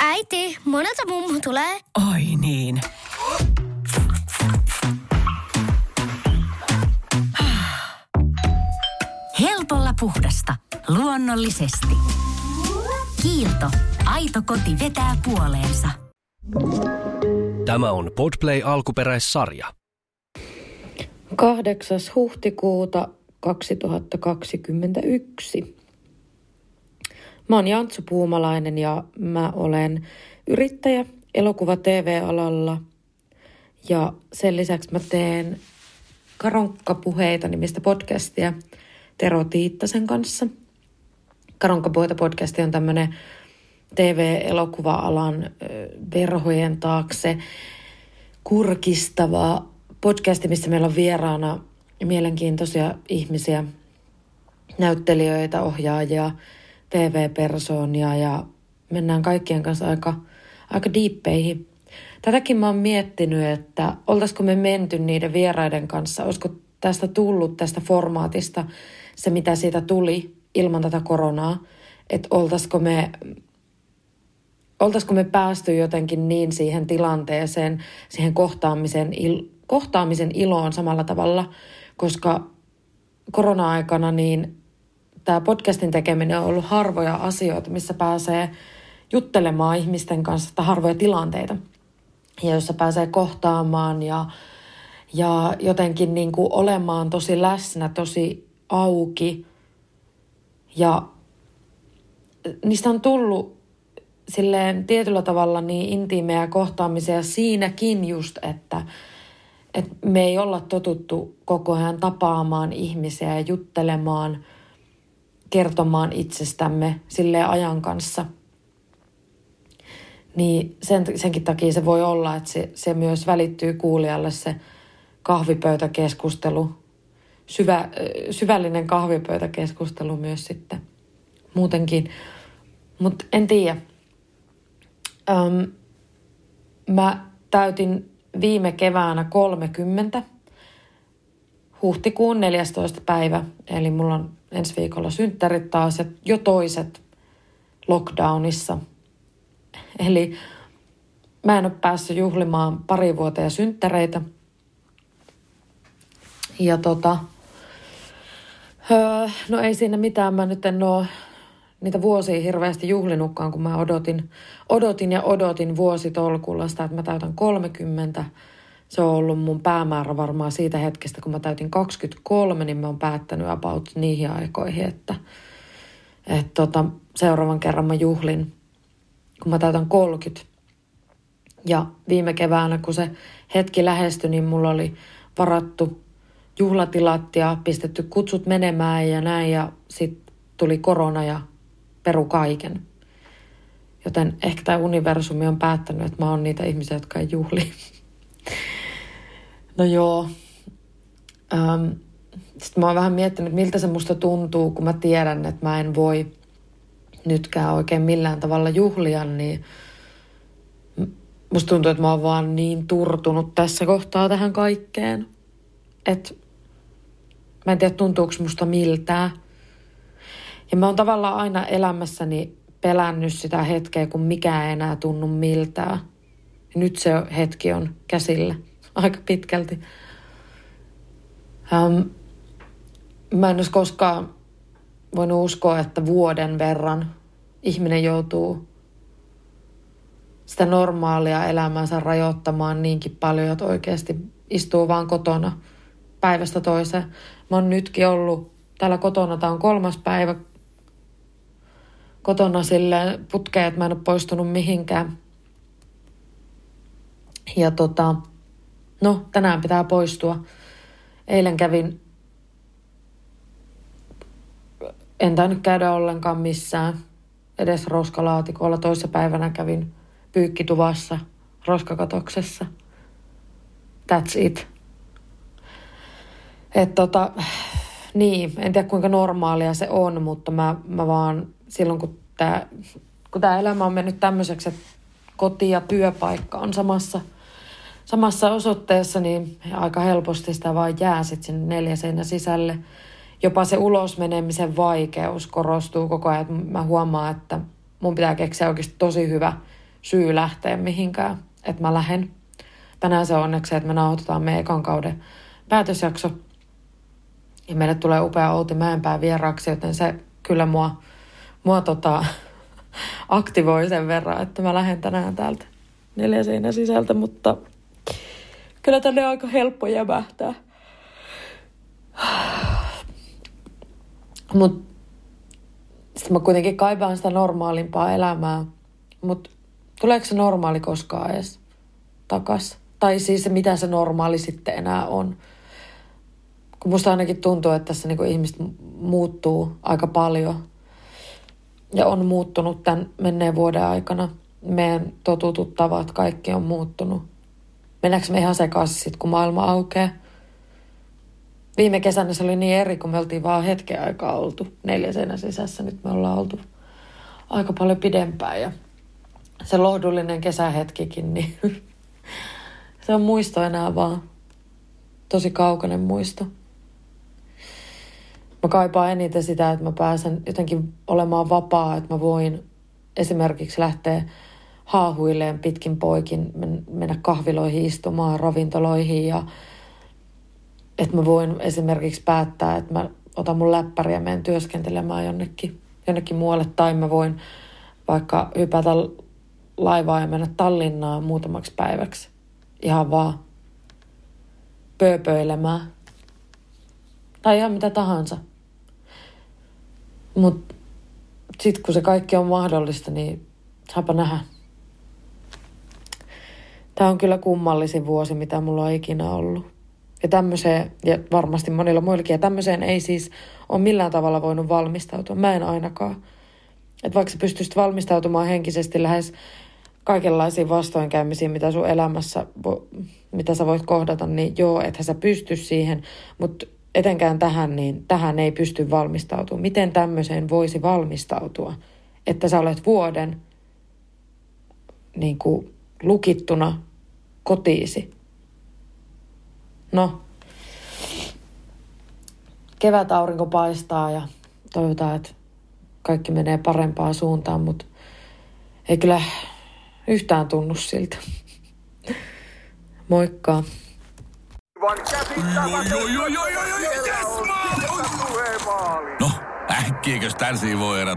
Äiti, monelta mummu tulee? Oi niin. Helpolla puhdasta. Luonnollisesti. Kiilto. Aito koti vetää puoleensa. Tämä on Podplay alkuperäissarja. 8. huhtikuuta 2021. Mä oon Jantsu Puumalainen ja mä olen yrittäjä elokuva TV-alalla. Ja sen lisäksi mä teen Karonkkapuheita nimistä podcastia Tero Tiittasen kanssa. Karonkkapuheita podcasti on tämmönen TV-elokuva-alan verhojen taakse kurkistava podcasti, missä meillä on vieraana mielenkiintoisia ihmisiä, näyttelijöitä, ohjaajia, TV-persoonia ja mennään kaikkien kanssa aika, aika diippeihin. Tätäkin mä oon miettinyt, että oltaisiko me menty niiden vieraiden kanssa, olisiko tästä tullut tästä formaatista se, mitä siitä tuli ilman tätä koronaa, että oltaisiko me oltaisiko me päästy jotenkin niin siihen tilanteeseen, siihen kohtaamisen, il, kohtaamisen iloon samalla tavalla, koska korona-aikana niin tämä podcastin tekeminen on ollut harvoja asioita, missä pääsee juttelemaan ihmisten kanssa, tai harvoja tilanteita, ja jossa pääsee kohtaamaan ja, ja jotenkin niin kuin olemaan tosi läsnä, tosi auki. Ja niistä on tullut silleen tietyllä tavalla niin intiimejä kohtaamisia siinäkin just, että, että me ei olla totuttu koko ajan tapaamaan ihmisiä ja juttelemaan, kertomaan itsestämme sille ajan kanssa. Niin sen, senkin takia se voi olla, että se, se myös välittyy kuulijalle se kahvipöytäkeskustelu, syvä, syvällinen kahvipöytäkeskustelu myös sitten muutenkin. Mutta en tiedä. Öm, mä täytin viime keväänä 30 huhtikuun 14. päivä, eli mulla on ensi viikolla synttärit taas ja jo toiset lockdownissa. Eli mä en ole päässyt juhlimaan pari vuoteen synttäreitä. Ja tota, öö, no ei siinä mitään, mä nyt en ole niitä vuosia hirveästi juhlinutkaan, kun mä odotin, odotin ja odotin vuositolkulla sitä, että mä täytän 30. Se on ollut mun päämäärä varmaan siitä hetkestä, kun mä täytin 23, niin mä oon päättänyt about niihin aikoihin, että, että tota, seuraavan kerran mä juhlin, kun mä täytän 30. Ja viime keväänä, kun se hetki lähestyi, niin mulla oli varattu juhlatilat ja pistetty kutsut menemään ja näin. Ja sitten tuli korona ja peru kaiken. Joten ehkä tämä universumi on päättänyt, että mä oon niitä ihmisiä, jotka ei juhli. No joo. Ähm, Sitten mä oon vähän miettinyt, miltä se musta tuntuu, kun mä tiedän, että mä en voi nytkään oikein millään tavalla juhlia, niin musta tuntuu, että mä oon vaan niin turtunut tässä kohtaa tähän kaikkeen. Että mä en tiedä, tuntuuko musta miltään. Ja mä oon tavallaan aina elämässäni pelännyt sitä hetkeä, kun mikään ei enää tunnu miltään. Ja nyt se hetki on käsillä aika pitkälti. Ähm, mä en olisi koskaan voinut uskoa, että vuoden verran ihminen joutuu sitä normaalia elämäänsä rajoittamaan niinkin paljon, että oikeasti istuu vaan kotona päivästä toiseen. Mä oon nytkin ollut täällä kotona, tää on kolmas päivä kotona sille putkeen, että mä en ole poistunut mihinkään. Ja tota, no tänään pitää poistua. Eilen kävin, en tainnut käydä ollenkaan missään, edes roskalaatikolla. Toisessa päivänä kävin pyykkituvassa, roskakatoksessa. That's it. Et tota, niin, en tiedä kuinka normaalia se on, mutta mä, mä vaan silloin kun tämä kun tää elämä on mennyt tämmöiseksi, että koti ja työpaikka on samassa, samassa osoitteessa, niin aika helposti sitä vaan jää sitten sinne neljä seinä sisälle. jopa se ulosmenemisen vaikeus korostuu koko ajan. Mä huomaan, että mun pitää keksiä oikeasti tosi hyvä syy lähteä mihinkään, että mä lähden. Tänään se on onneksi että me nauhoitetaan meidän ekan kauden päätösjakso. Ja meille tulee upea Outi Mäenpää vieraaksi, joten se kyllä mua, mua tota, aktivoi sen verran, että mä lähden tänään täältä neljä seinä sisältä, mutta kyllä tänne on aika helppo jämähtää. Mutta sitten mä kuitenkin kaipaan sitä normaalimpaa elämää. Mutta tuleeko se normaali koskaan edes takas? Tai siis se, mitä se normaali sitten enää on. Kun musta ainakin tuntuu, että tässä niinku ihmiset muuttuu aika paljon. Ja on muuttunut tämän menneen vuoden aikana. Meidän totutut tavat, kaikki on muuttunut. Mennäänkö me ihan sekaisin sit, kun maailma aukeaa? Viime kesänä se oli niin eri, kun me oltiin vaan hetken aikaa oltu neljä seinän sisässä. Nyt me ollaan oltu aika paljon pidempään ja se lohdullinen kesähetkikin, niin se on muisto enää vaan. Tosi kaukainen muisto. Mä kaipaan eniten sitä, että mä pääsen jotenkin olemaan vapaa, että mä voin esimerkiksi lähteä haahuilleen pitkin poikin, mennä kahviloihin istumaan, ravintoloihin ja että mä voin esimerkiksi päättää, että mä otan mun läppäri ja menen työskentelemään jonnekin, jonnekin muualle. Tai mä voin vaikka hypätä laivaa ja mennä Tallinnaan muutamaksi päiväksi. Ihan vaan pööpöilemään. Tai ihan mitä tahansa. Mutta sitten kun se kaikki on mahdollista, niin saapa nähdä. Tämä on kyllä kummallisin vuosi, mitä mulla on ikinä ollut. Ja tämmöiseen, ja varmasti monilla muillakin, ja tämmöiseen ei siis ole millään tavalla voinut valmistautua. Mä en ainakaan. Että vaikka sä pystyisit valmistautumaan henkisesti lähes kaikenlaisiin vastoinkäymisiin, mitä sun elämässä, mitä sä voit kohdata, niin joo, että sä pysty siihen, mutta etenkään tähän, niin tähän ei pysty valmistautumaan. Miten tämmöiseen voisi valmistautua, että sä olet vuoden niin kuin lukittuna kotiisi? No, kevät aurinko paistaa ja toivotaan, että kaikki menee parempaan suuntaan, mutta ei kyllä yhtään tunnu siltä. Moikka. No, äkkiäkös tän voi erä